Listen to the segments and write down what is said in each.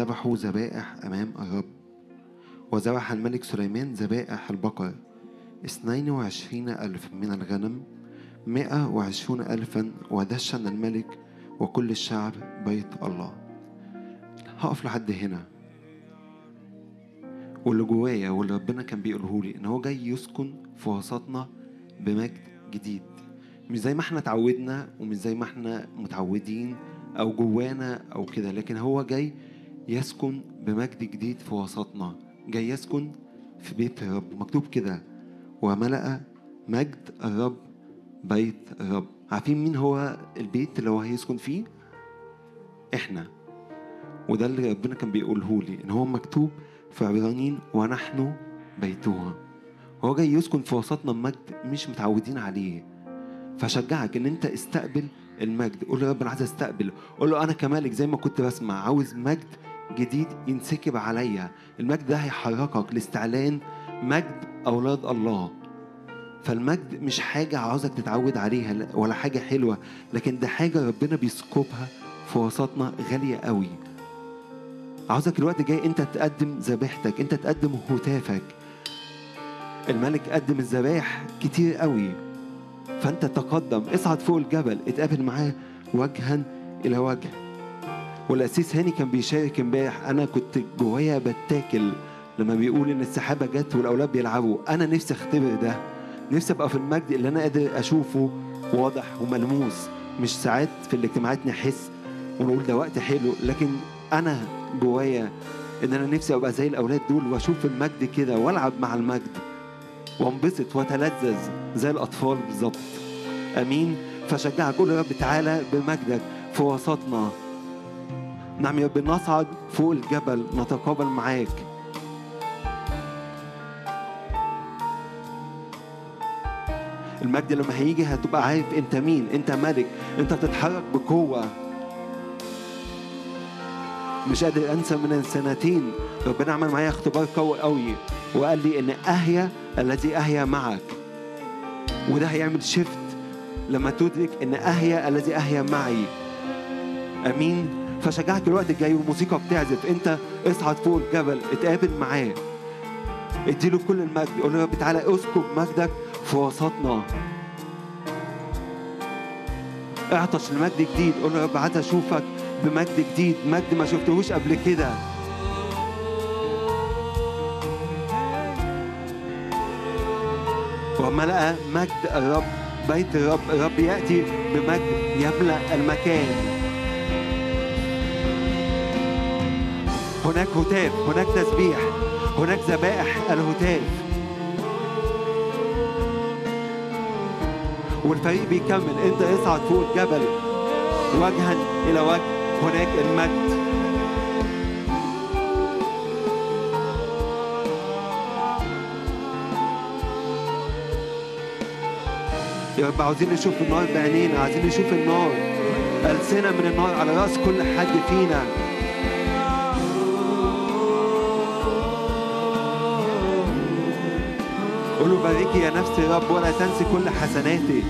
ذبحوا ذبائح أمام الرب. وذبح الملك سليمان ذبائح البقر اثنين وعشرين ألف من الغنم مئة وعشرون ألفا ودشن الملك وكل الشعب بيت الله. هقف لحد هنا. واللي جوايا واللي ربنا كان بيقوله لي إن هو جاي يسكن في وسطنا بمجد جديد. مش زي ما إحنا اتعودنا ومش زي ما إحنا متعودين أو جوانا أو كده لكن هو جاي يسكن بمجد جديد في وسطنا. جاي يسكن في بيت الرب. مكتوب كده وملأ مجد الرب بيت الرب. عارفين مين هو البيت اللي هو هيسكن فيه؟ إحنا. وده اللي ربنا كان بيقوله لي إن هو مكتوب في عبرانيين ونحن بيتها. هو جاي يسكن في وسطنا بمجد مش متعودين عليه. فشجعك إن أنت استقبل المجد. قول له يا رب أنا عايز أستقبل. قول له أنا كمالك زي ما كنت بسمع. عاوز مجد جديد ينسكب عليا. المجد ده هيحركك لاستعلان مجد أولاد الله. فالمجد مش حاجة عاوزك تتعود عليها ولا حاجة حلوة لكن ده حاجة ربنا بيسكبها في وسطنا غالية قوي. عاوزك الوقت جاي انت تقدم ذبيحتك انت تقدم هتافك. الملك قدم الذبائح كتير قوي. فانت تقدم اصعد فوق الجبل اتقابل معاه وجها إلى وجه. والأسيس هاني كان بيشارك امبارح. أنا كنت جوايا بتاكل لما بيقول إن السحابة جت والأولاد بيلعبوا. أنا نفسي اختبر ده. نفسي أبقى في المجد اللي أنا قادر أشوفه واضح وملموس. مش ساعات في الاجتماعات نحس ونقول ده وقت حلو لكن أنا جوايا إن أنا نفسي أبقى زي الأولاد دول وأشوف المجد كده وألعب مع المجد وأنبسط وأتلذذ زي الأطفال بالظبط. آمين. فشجعك قول يا رب تعالى بمجدك في وسطنا. نعم يا رب نصعد فوق الجبل نتقابل معاك. المجد لما هيجي هتبقى عارف أنت مين أنت ملك أنت بتتحرك بقوة. مش قادر أنسى من السنتين ربنا عمل معايا اختبار قوي قوي وقال لي إن أهيا الذي أهيا معك. وده هيعمل شيفت لما تدرك إن أهيا الذي أهيا معي. أمين؟ فشجعك الوقت الجاي والموسيقى بتعزف. انت اصعد فوق الجبل اتقابل معاه. اديله كل المجد. قول له يا رب تعالى اسكب مجدك في وسطنا. اعطش لمجد جديد. قول له يا رب عايز اشوفك بمجد جديد. مجد ما شفتهوش قبل كده. وملأ مجد الرب بيت الرب. الرب يأتي بمجد يملأ المكان. هناك هتاف هناك تسبيح هناك ذبائح الهتاف والفريق بيكمل. انت اصعد فوق الجبل. وجها إلى وجه هناك المجد يا رب عاوزين نشوف النار بعينينا عايزين نشوف النار. ألسنة من النار على رأس كل حد فينا. قولوا باركي يا نفسي رب ولا تنسي كل حسناتي.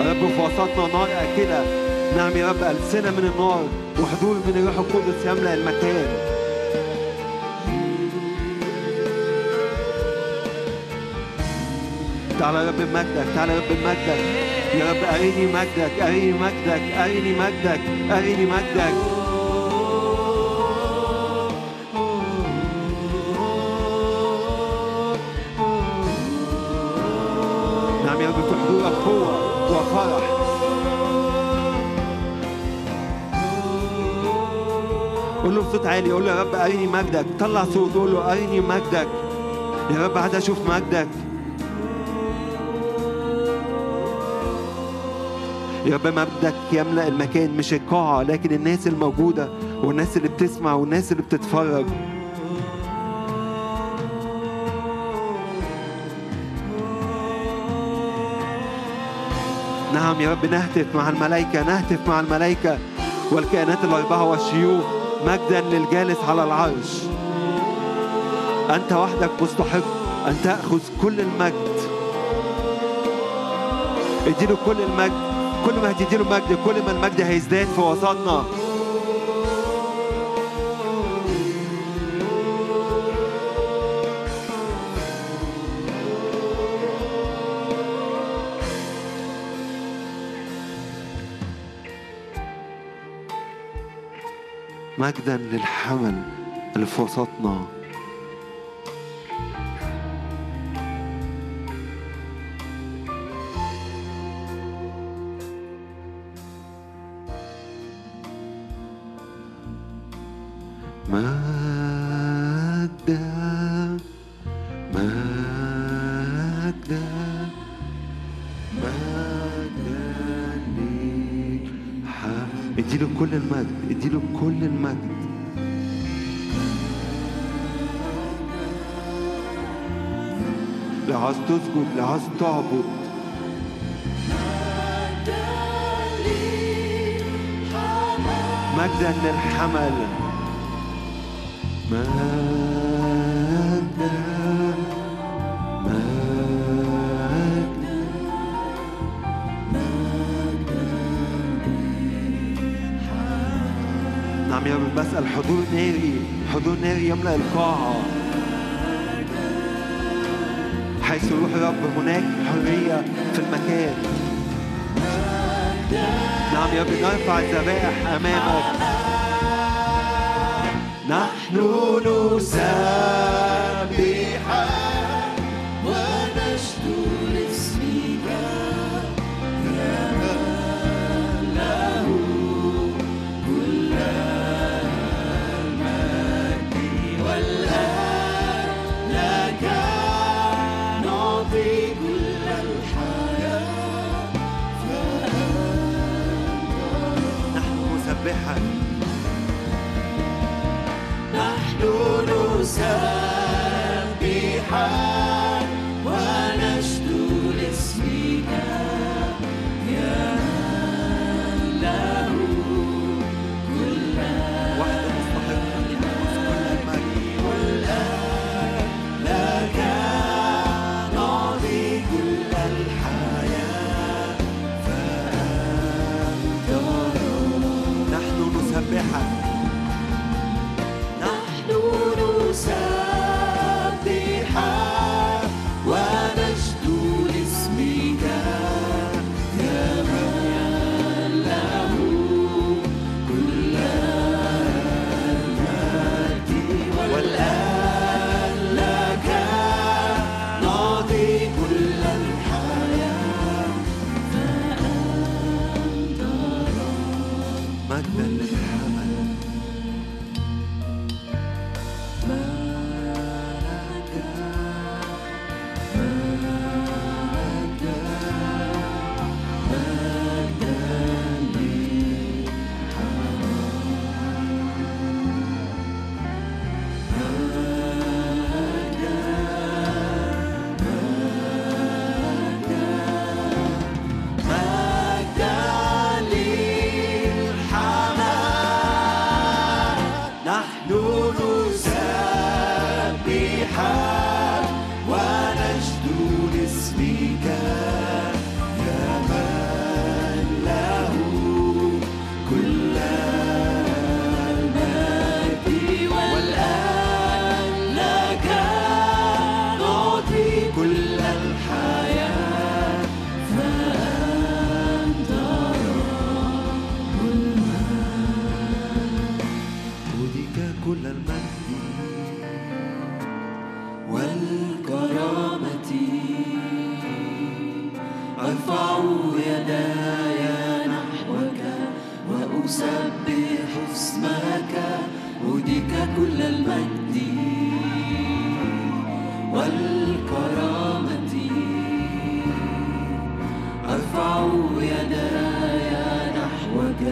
رب في وسطنا نار أكلة. نعم يا رب ألسنة من النار وحضور من الروح القدس يملأ المكان. تعالى يا رب بمجدك تعالى يا رب بمجدك يا رب أريني مجدك أريني مجدك أريني مجدك أريني مجدك. نعم له بصوت عالي قول له يا رب أريني مجدك؟ طلع صوت قول له أريني مجدك؟ يا رب عايز أشوف مجدك. يا رب مجدك يملأ المكان مش القاعة لكن الناس الموجودة والناس اللي بتسمع والناس اللي بتتفرج. نعم يا رب نهتف مع الملائكة نهتف مع الملائكة والكائنات الأربعة والشيوخ. مجدا للجالس على العرش. أنت وحدك مستحق أن تأخذ كل المجد. اديله كل المجد. كل ما هتديله مجد كل ما المجد هيزداد في وسطنا. مجدا للحمل اللي في وسطنا لو عاوز تسجد لو عاوز تعبد مجدا للحمل. مجدا نعم يا رب بسأل حضور ناري حضور ناري يملأ القاعة. حيث روح الرب هناك حرية في المكان. نعم يا رب نرفع الذبائح أمامك. نحن نسبح نحن نسبحك. أرفع يداي نحوك وأسبح اسمك. أوديك كل المجد والكرامة. أرفع يداي نحوك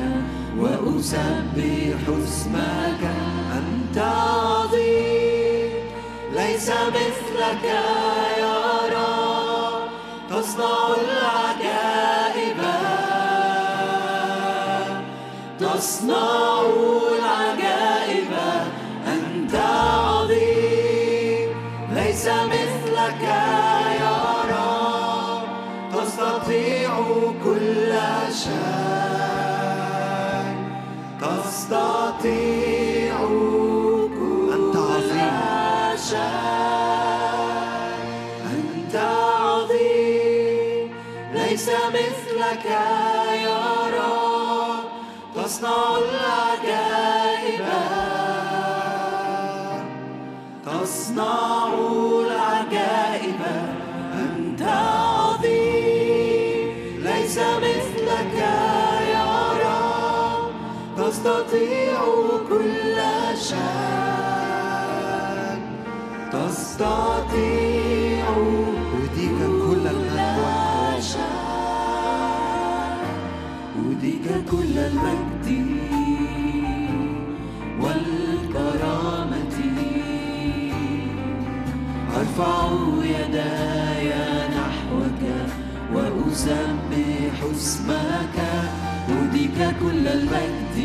وأسبح اسمك. أنت عظيم ليس مثلك. تصنع العجائب. تصنع العجائب. أنت عظيم ليس مثلك يا تستطيع كل شيء. تستطيع ليس مثلك يا رب. تصنع العجائب. تصنع العجائب. أنت عظيم. ليس مثلك يا رب. تستطيع كل شيء. تستطيع يديك كل أوديك كل المجد والكرامة. أرفع يداي نحوك وأسبح اسمك. أوديك كل المجد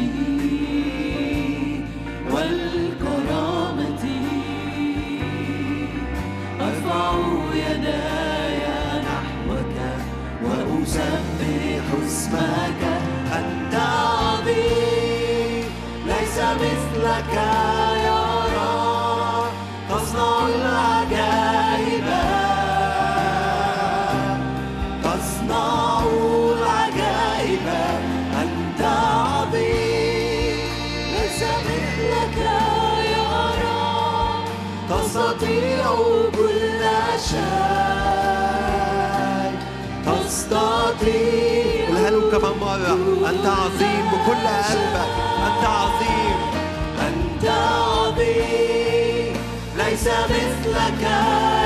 والكرامة. أرفع يداي نحوك وأسبح اسمك. أنت عظيم ليس مثلك يا رب تصنع العجائب. تصنع العجائب. أنت عظيم. ليس مثلك يا رب تستطيع كل شيء. تستطيع له كمان مرة أنت عظيم بكل قلبك. أنت عظيم. أنت عظيم. ليس مثلك.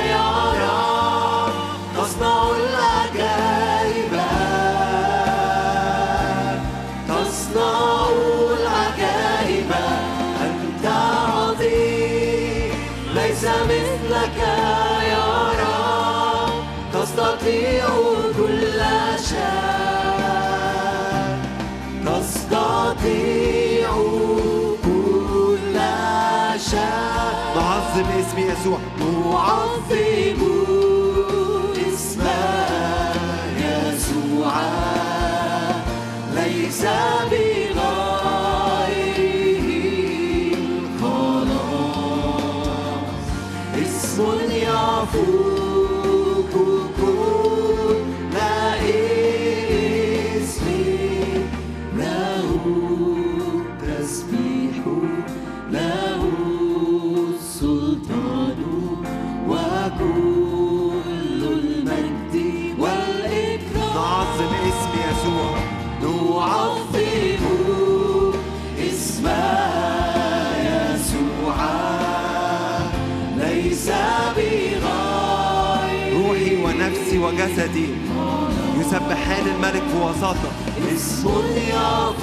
نعظم اسم يسوع. نعظم اسمك يسوع. ليس بغيره الخلاص اسم يفوق وجسدي يسبحان الملك في وسطنا اسم يفوق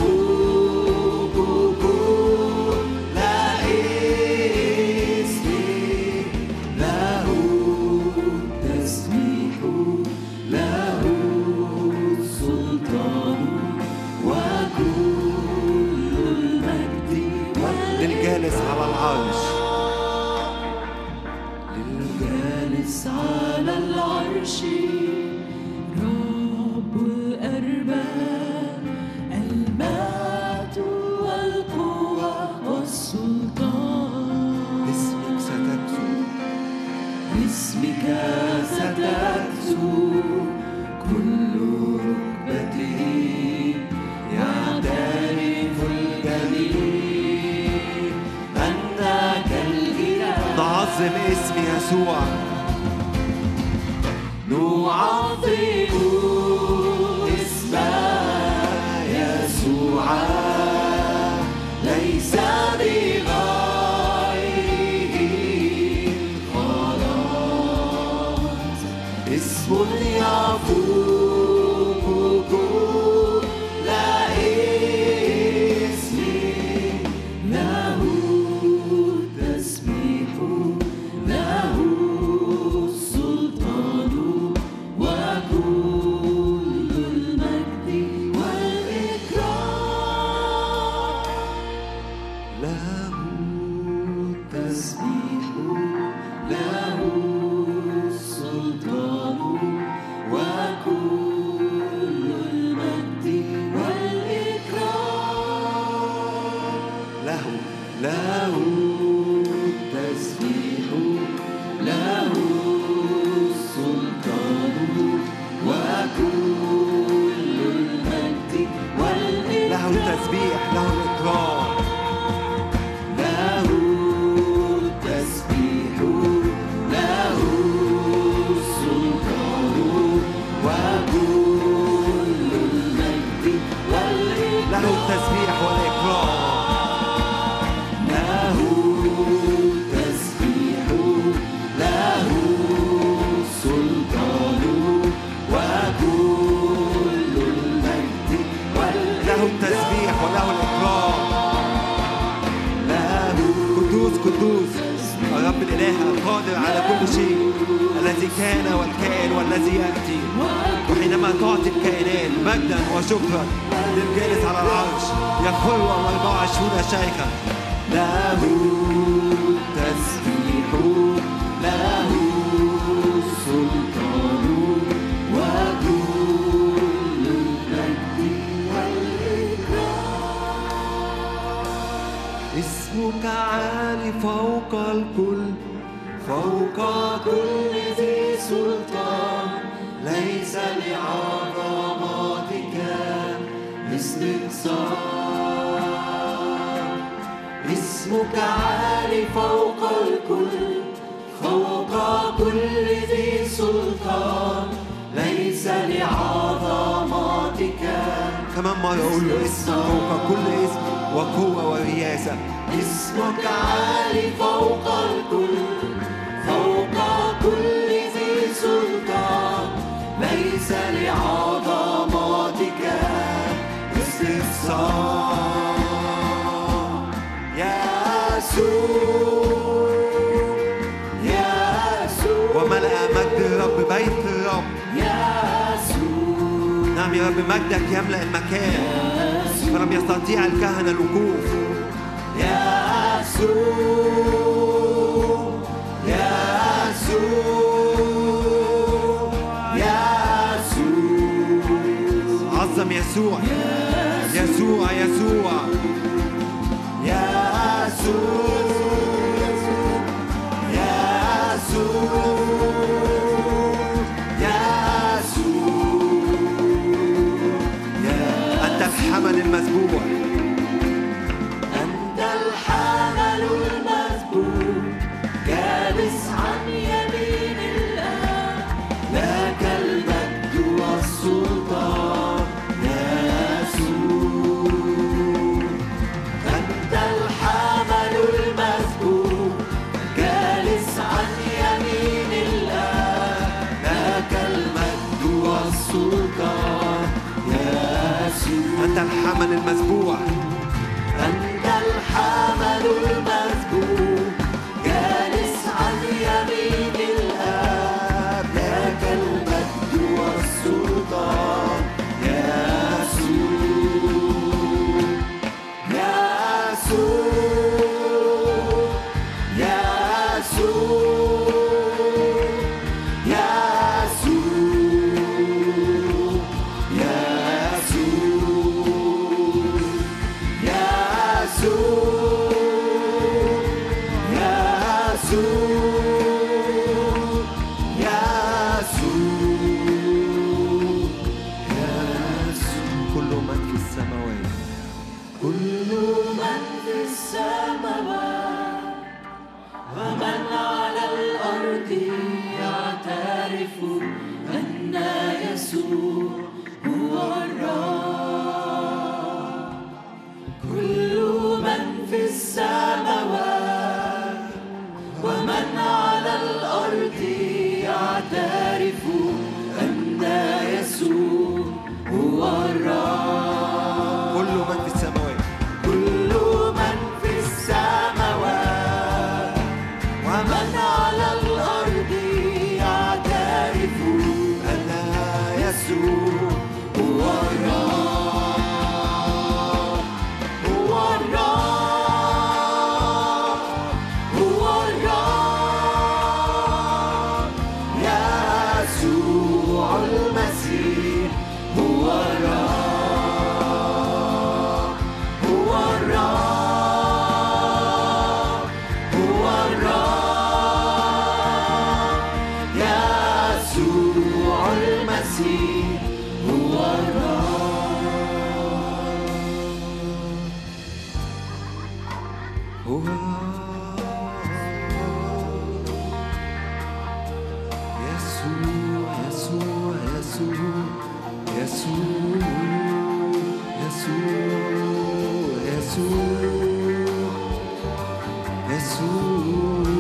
العرش يخر 24 شيخا. له تسبيح له سلطان وكل المجد اسمك عالي فوق الكل فوق كل ذي سلطان. ليس لعظمتك اسمك عالي فوق الكل فوق كل ذي سلطان. ليس لعظمتك كمان أقول له اسم فوق كل اسم وقوة ورياسة اسمك عالي فوق الكل فوق كل ذي سلطان. ليس لعظمتك استفسار. بيت الرب يسوع. نعم يا رب مجدك يملأ المكان. فلم يستطيع الكهنة الوقوف. يسوع. يسوع. يسوع. عظم يسوع. يسوع يسوع. أنت يسوع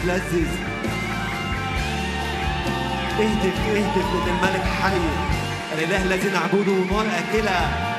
تتلذذ اهتف اهتف لأن الملك حي. الاله الذي نعبده نار أكله.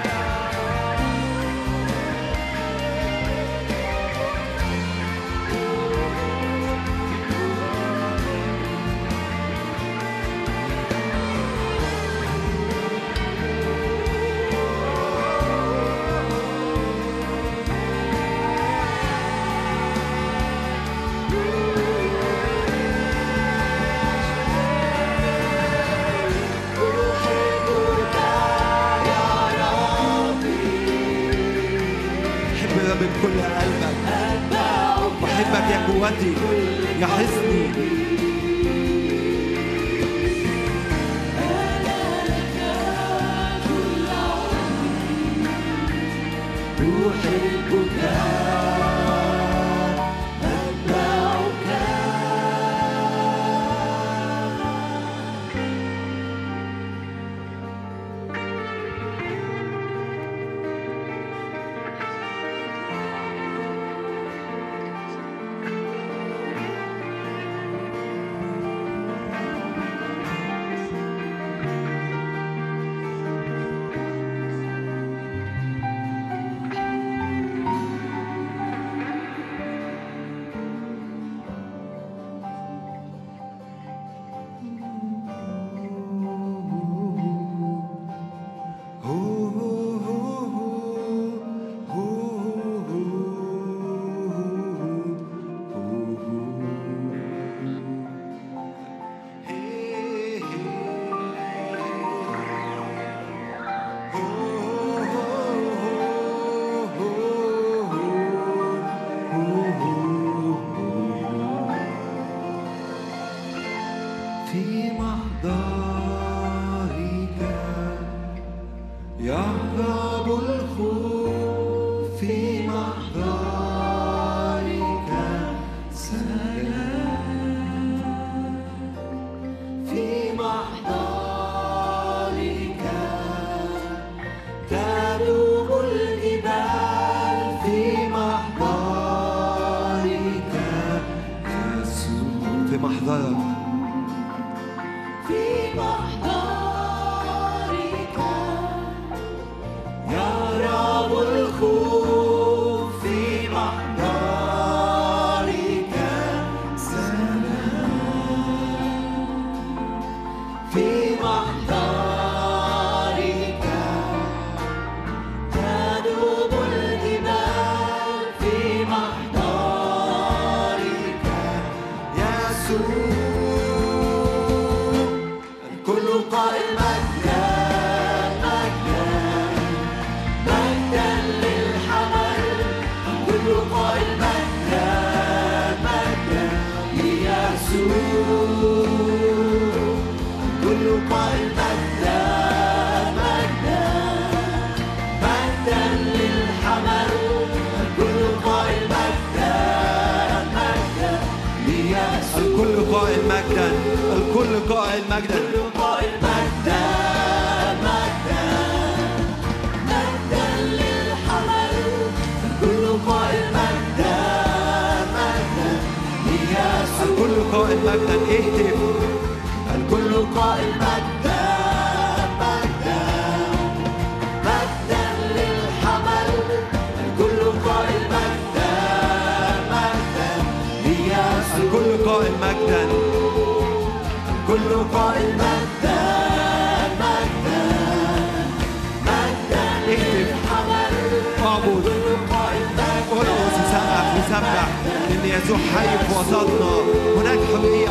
حي في وسطنا هناك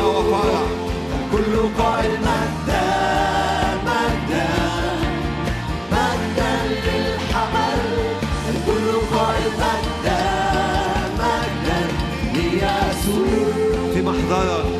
وفرح كل قائل للحمل. الكل قائل مجدا مجدا ليسوع في محضرك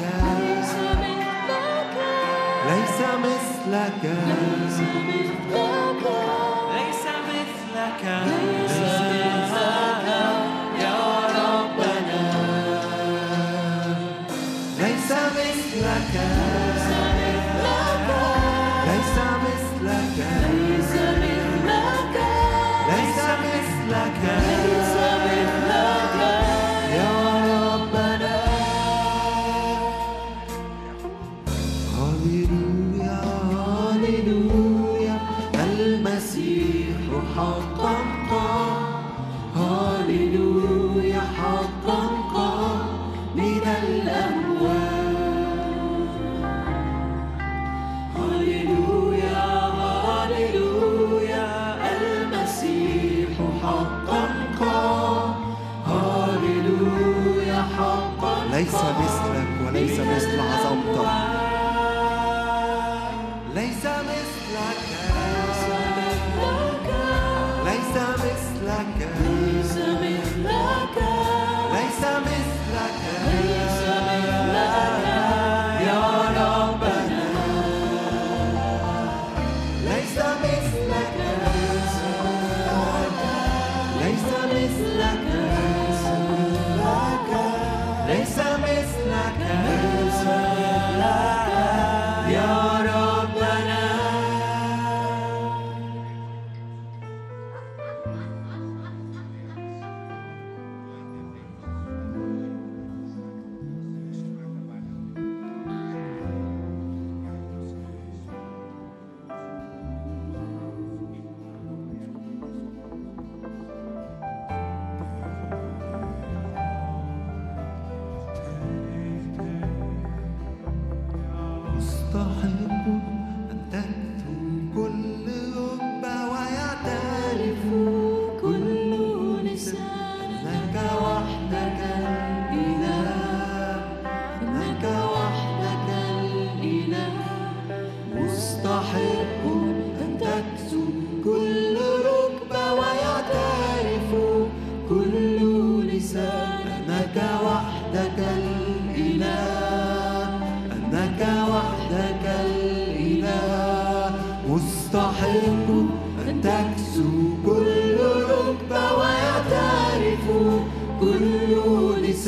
ليس مثلك ليس مثلك ليس مثلك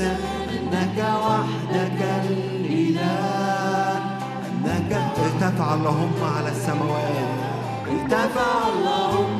أنك وحدك الإله. أنك ارتفع اللهم على السماوات. ارتفع اللهم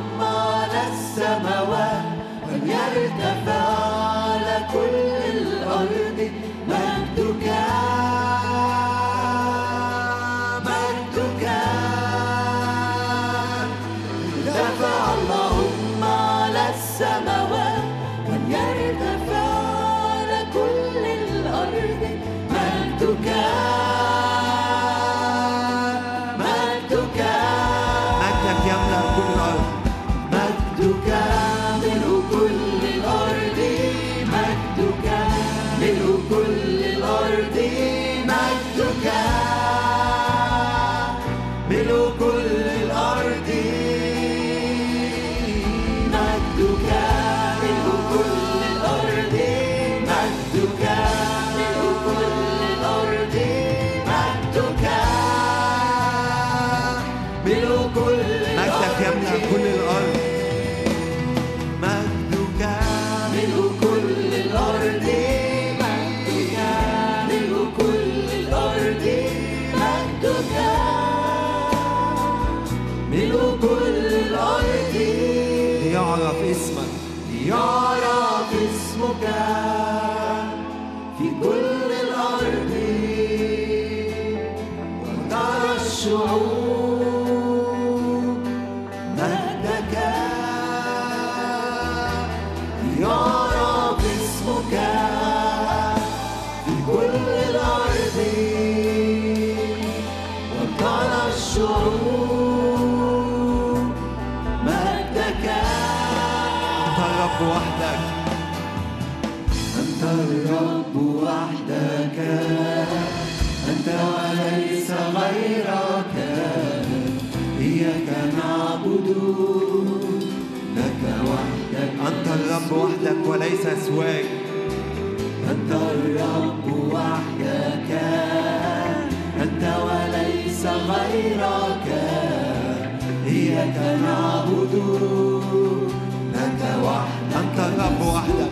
وحدك. أنت الرب وحدك. أنت وليس غيرك. إياك نعبد. لك وحدك. أنت الرب وحدك وليس سواك أنت الرب وحدك. أنت وليس غيرك. إياك نعبد. لك وحدك. borda.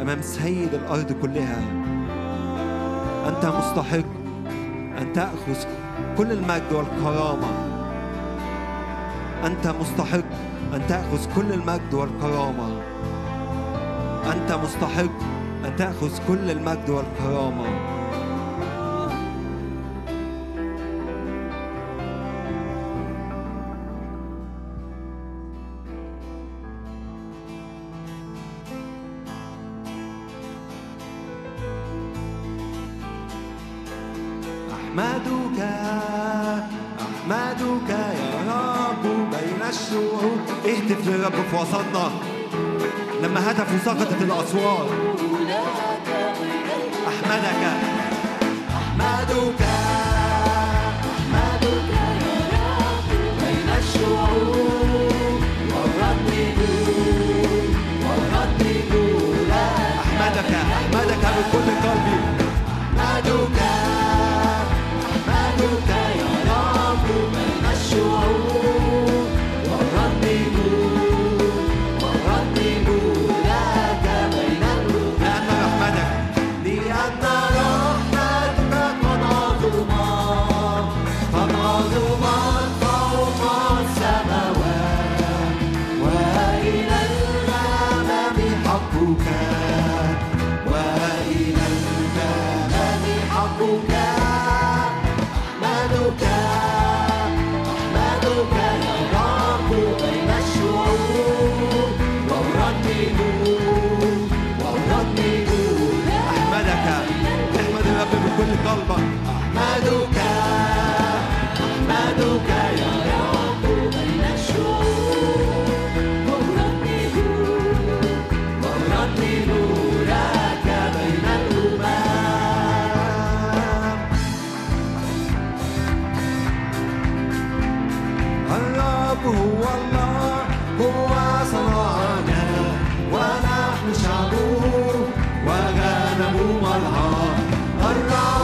أمام سيد الأرض كلها. أنت مستحق أن تأخذ كل المجد والكرامة. أنت مستحق أن تأخذ كل المجد والكرامة. أنت مستحق أن تأخذ كل المجد والكرامة. في وسطنا. لما هتفوا سقطت الأسوار أحمدك. أحمدك. أحمدك يا بين الشعوب. أحمدك. أحمدك من كل قلبي. له ملعب الرعب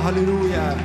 هللويا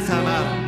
様。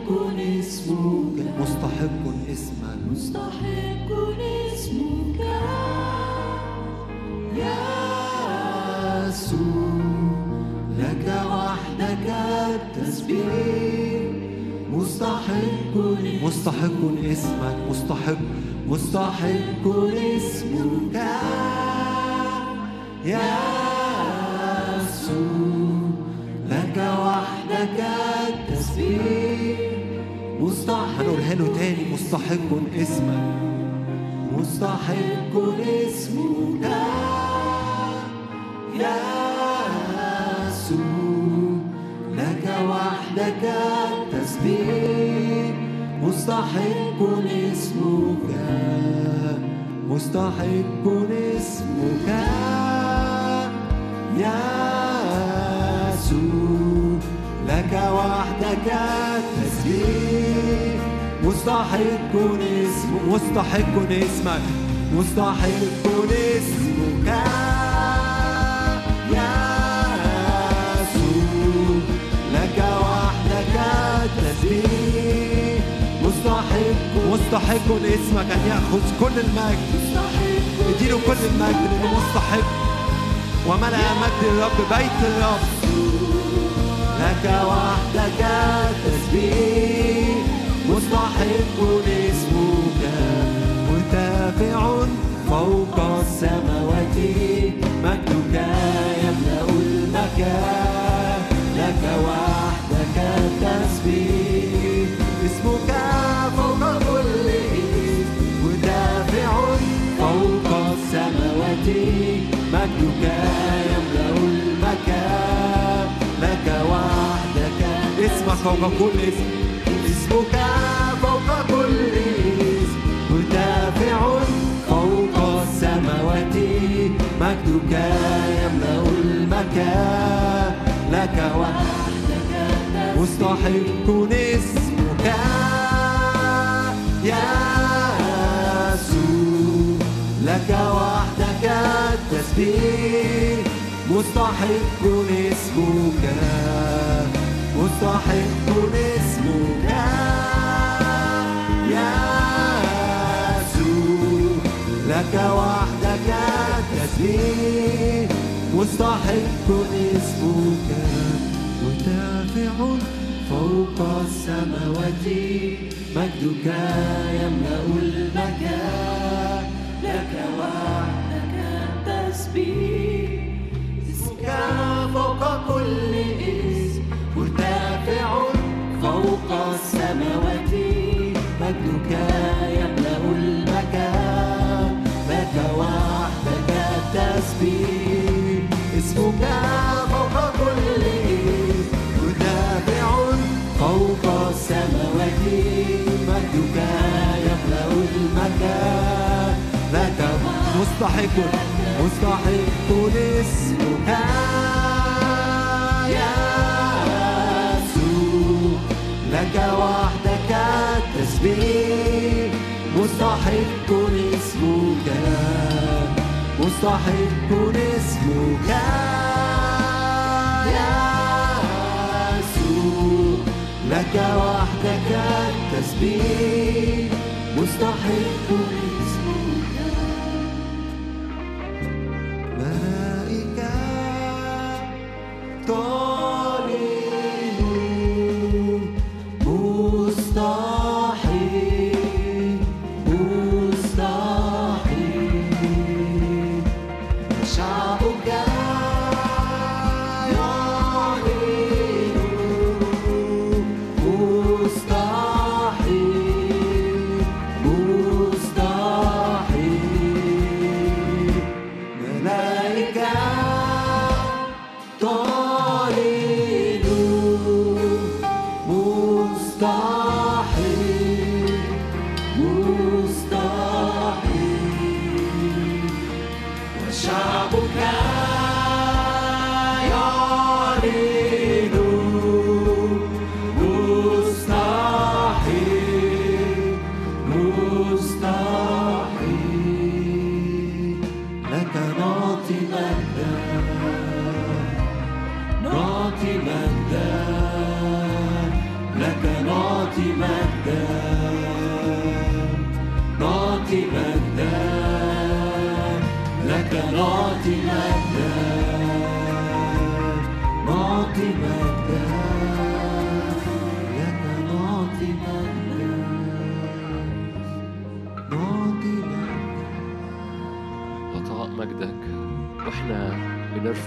مستحق اسمك. مستحق اسمك. مستحق اسمك. يا يسوع لك وحدك هنقولها له تاني مستحق اسمك. مستحق اسمك. يا يسوع لك وحدك التسبيح. مستحق اسمك. مستحق اسمك. يا يسوع لك وحدك مستحق اسمك مستحق اسمك. مستحق اسمك. يا يسوع لك وحدك التسبيح مستحق مستحق اسمك أن يأخذ كل المجد. مستحق اديله كل المجد لأنه مستحق. وملأ مجد الرب بيت الرب. لك وحدك التسبيح مستحق اسمك مرتفع فوق السماوات. مجدك يملأ المكان لك وحدك التسبيح اسمك فوق كل اسم مدافع فوق السماوات. مجدك يملأ المكان لك وحدك اسمك فوق كل اسم اسمك مجدك يملأ المكان لك وحدك مستحق اسمك يا يسوع لك وحدك التسبيح مستحق اسمك مستحق اسمك يا يسوع لك وحدك مستحق اسمك مرتفع فوق السماوات. مجدك يملأ المكان لك وحدك التسبيح اسمك فوق كل اسم. مرتفع فوق السماوات. مجدك مستحق مستحق اسمك. يا يسوع لك وحدك التسبيح مستحق اسمك. مستحق اسمك. يا يسوع لك وحدك التسبيح. مستحق اسمك. ملائكة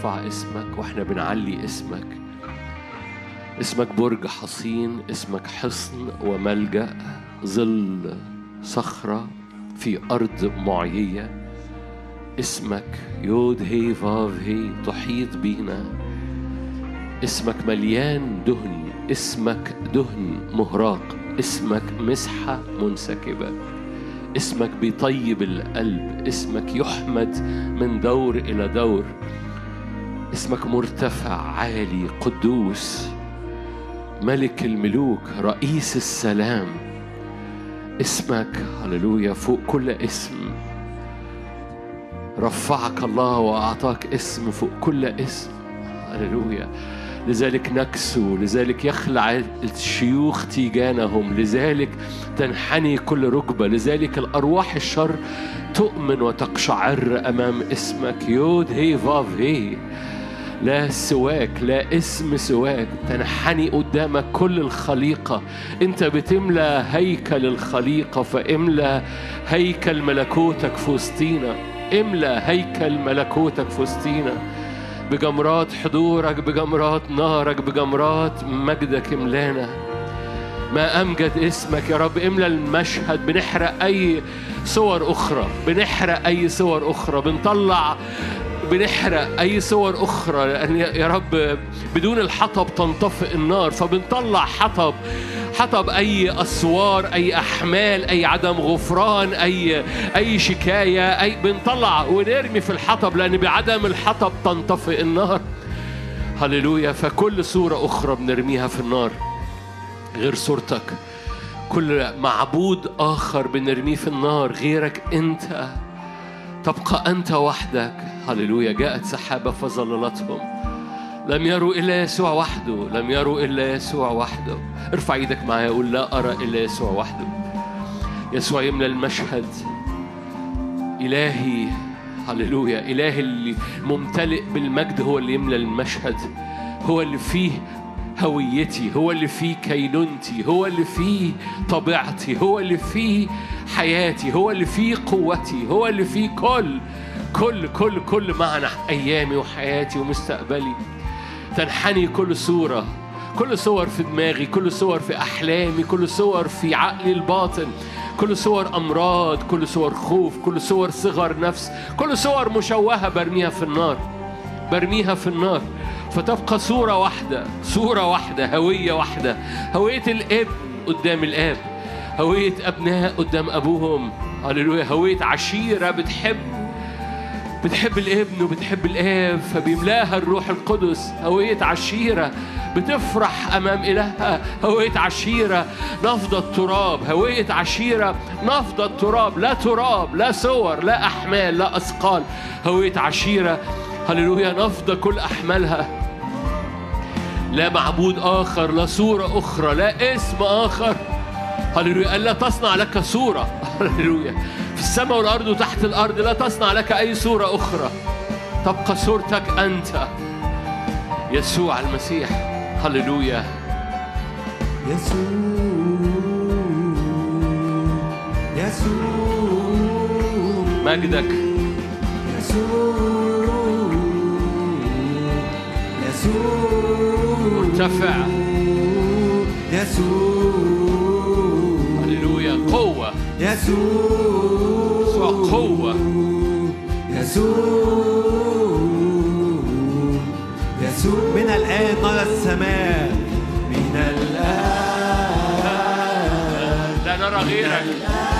بنرفع اسمك وإحنا بنعلي اسمك. اسمك برج حصين اسمك حصن وملجأ ظل صخرة في أرض معيية اسمك يود هي فاف هي تحيط بينا. اسمك مليان دهن اسمك دهن مهراق اسمك مسحة منسكبة. اسمك بيطيب القلب اسمك يحمد من دور إلى دور. اسمك مرتفع عالي قدوس ملك الملوك رئيس السلام. اسمك هللويا فوق كل اسم. رفعك الله وأعطاك اسم فوق كل اسم. هللويا. لذلك نكسو لذلك يخلع الشيوخ تيجانهم لذلك تنحني كل ركبة لذلك الأرواح الشر تؤمن وتقشعر أمام اسمك. يود هي فاف هي. لا سواك لا اسم سواك. تنحني قدامك كل الخليقة. انت بتملى هيكل الخليقة فاملى هيكل ملكوتك في وسطينا. املى هيكل ملكوتك في وسطينا. بجمرات حضورك بجمرات نارك بجمرات مجدك املانا. ما أمجد اسمك يا رب. املى المشهد. بنحرق أي صور أخرى. بنحرق أي صور أخرى. بنطلع بنحرق أي صور أخرى لأن يا رب بدون الحطب تنطفئ النار. فبنطلع حطب حطب أي أسوار أي أحمال أي عدم غفران أي أي شكاية أي بنطلع ونرمي في الحطب لأن بعدم الحطب تنطفئ النار. هللويا. فكل صورة أخرى بنرميها في النار غير صورتك. كل معبود آخر بنرميه في النار غيرك أنت. تبقى أنت وحدك. هللويا. جاءت سحابة فظللتهم. لم يروا إلا يسوع وحده. لم يروا إلا يسوع وحده. ارفع إيدك معايا قول لا أرى إلا يسوع وحده. يسوع يملى المشهد. إلهي هللويا. إلهي اللي ممتلئ بالمجد هو اللي يملى المشهد. هو اللي فيه هويتي هو اللي فيه كينونتي هو اللي فيه طبيعتي هو اللي فيه حياتي هو اللي فيه قوتي هو اللي فيه كل كل كل كل معنى أيامي وحياتي ومستقبلي. تنحني كل صورة كل صور في دماغي كل صور في أحلامي كل صور في عقلي الباطن كل صور أمراض كل صور خوف كل صور صغر نفس كل صور مشوهة برميها في النار برميها في النار. فتبقى صورة واحدة صورة واحدة هوية واحدة. هوية الابن قدام الآب هوية أبناء قدام أبوهم. هللويا. هوية عشيرة بتحب بتحب الإبن وبتحب الآب فبيملاها الروح القدس. هوية عشيرة بتفرح أمام إلهها. هوية عشيرة نفض التراب. هوية عشيرة نفض التراب. لا تراب لا صور لا أحمال لا أثقال. هوية عشيرة هللويا نفض كل أحمالها. لا معبود آخر لا صورة أخرى لا اسم آخر. هللويا ألا تصنع لك صورة هللويا. في السماء والأرض وتحت الأرض لا تصنع لك أي صورة أخرى. تبقى صورتك أنت. يسوع المسيح. هللويا. يسوع يسوع. مجدك. يسوع يسوع. مرتفع يسوع هللويا قوة. يسوع قوة. يسوع يسوع من الآن نرى السماء. من الآن لا نرى غيرك.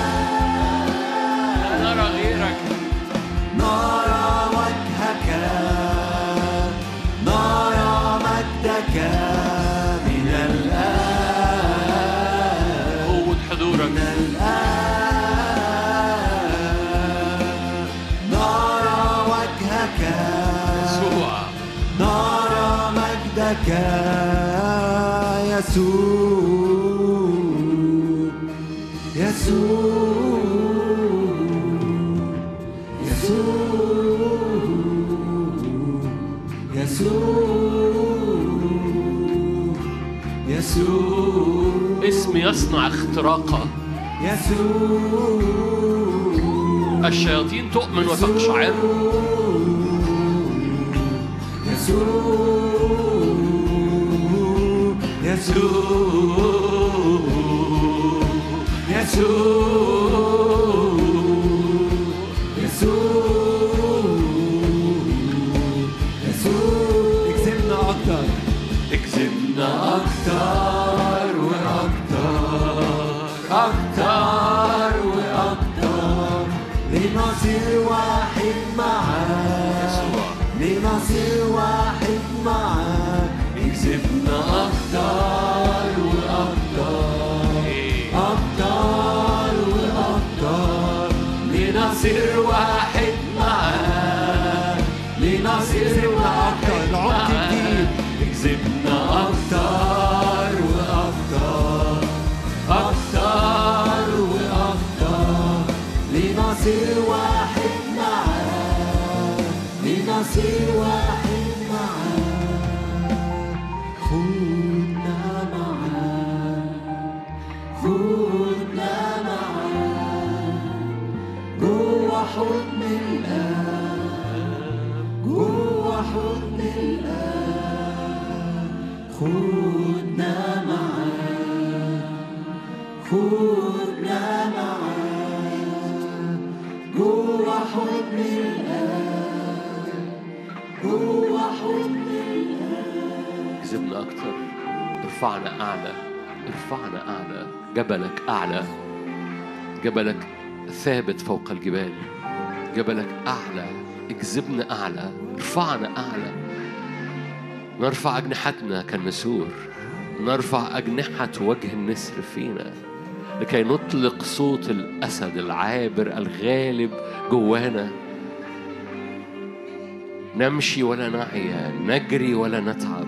يسوع يصنع اختراقا. يسوع الشياطين تؤمن وتقشعر. اكسبنا لنصير واحد معاك لنصير واحد وأكتر. لنصير واحد معاك لنصير واحد أعلى. جبلك ثابت فوق الجبال. جبلك أعلى. اجذبنا أعلى. ارفعنا أعلى. نرفع أجنحتنا كالنسور نرفع أجنحة وجه النسر فينا. لكي نطلق صوت الأسد العابر الغالب جوانا. نمشي ولا نعيا نجري ولا نتعب.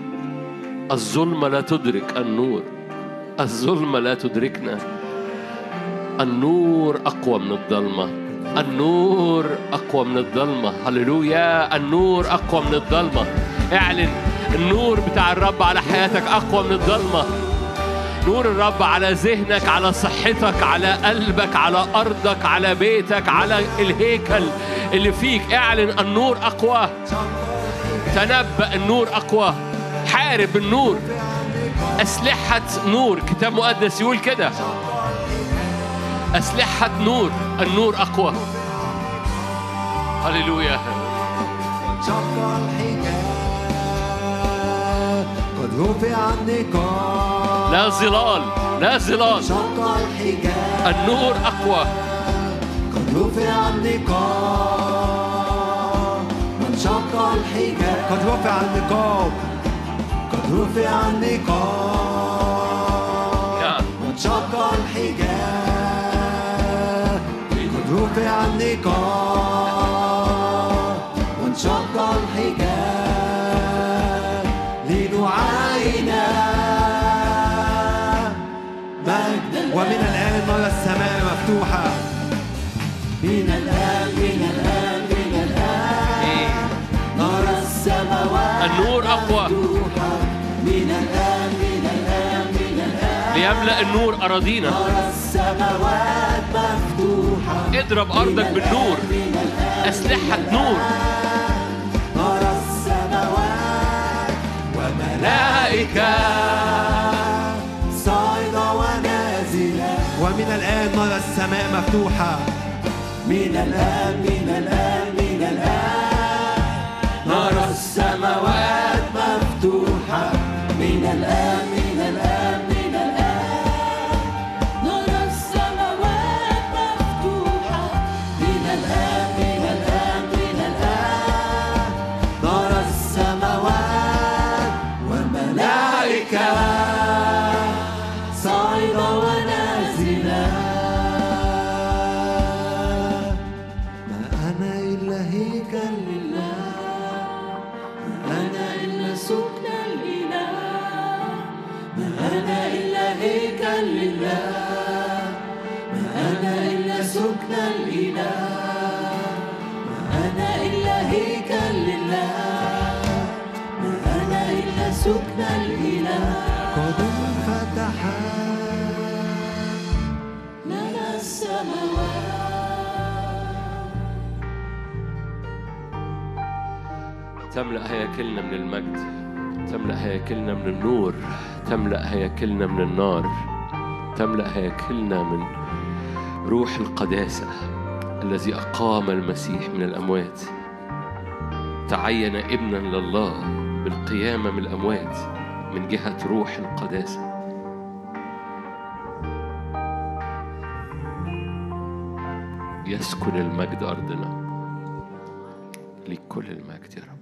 الظلمة لا تدرك النور. الظلمة لا تدركنا. النور أقوى من الظلمة. النور أقوى من الظلمة. هللويا. النور أقوى من الظلمة. اعلن. النور بتاع الرب على حياتك أقوى من الظلمة. نور الرب على ذهنك على صحتك على قلبك على أرضك على بيتك على الهيكل اللي فيك. اعلن. النور أقوى. تنبأ. النور أقوى. حارب النور. أسلحة نور. كتاب مقدس يقول كده. أسلحة نور النور أقوى. هللويا. شق الحجاب قد رفع النقاب. لا ظلال لا ظلال. شق الحجاب. النور أقوى. قد رفع النقاب. من شق الحجاب. قد رفع النقاب. قد رفع النقاب. من شق الحجاب. مجدا ومن الآن نرى السماء مفتوحة من الآن من الآن من الآن نرى السماوات النور أقوى. من الآن من الآن من الآن ليملأ النور أراضينا. نرى السماوات مفتوحة اضرب أرضك بالنور. أسلحة نور. نرى السماوات ملائكة صاعدة ونازلة ومن الآن نرى السماء مفتوحة. من الآن من الآن من الآن. نرى السماوات مفتوحة. من الآن من الآن. تملأ هياكلنا من المجد تملأ هياكلنا من النور تملأ هياكلنا من النار تملأ هياكلنا من روح القداسة الذي أقام المسيح من الأموات. تعين ابنا لله بالقيامة من الأموات من جهة روح القداسة. يسكن المجد أرضنا. لكل المجد يا رب.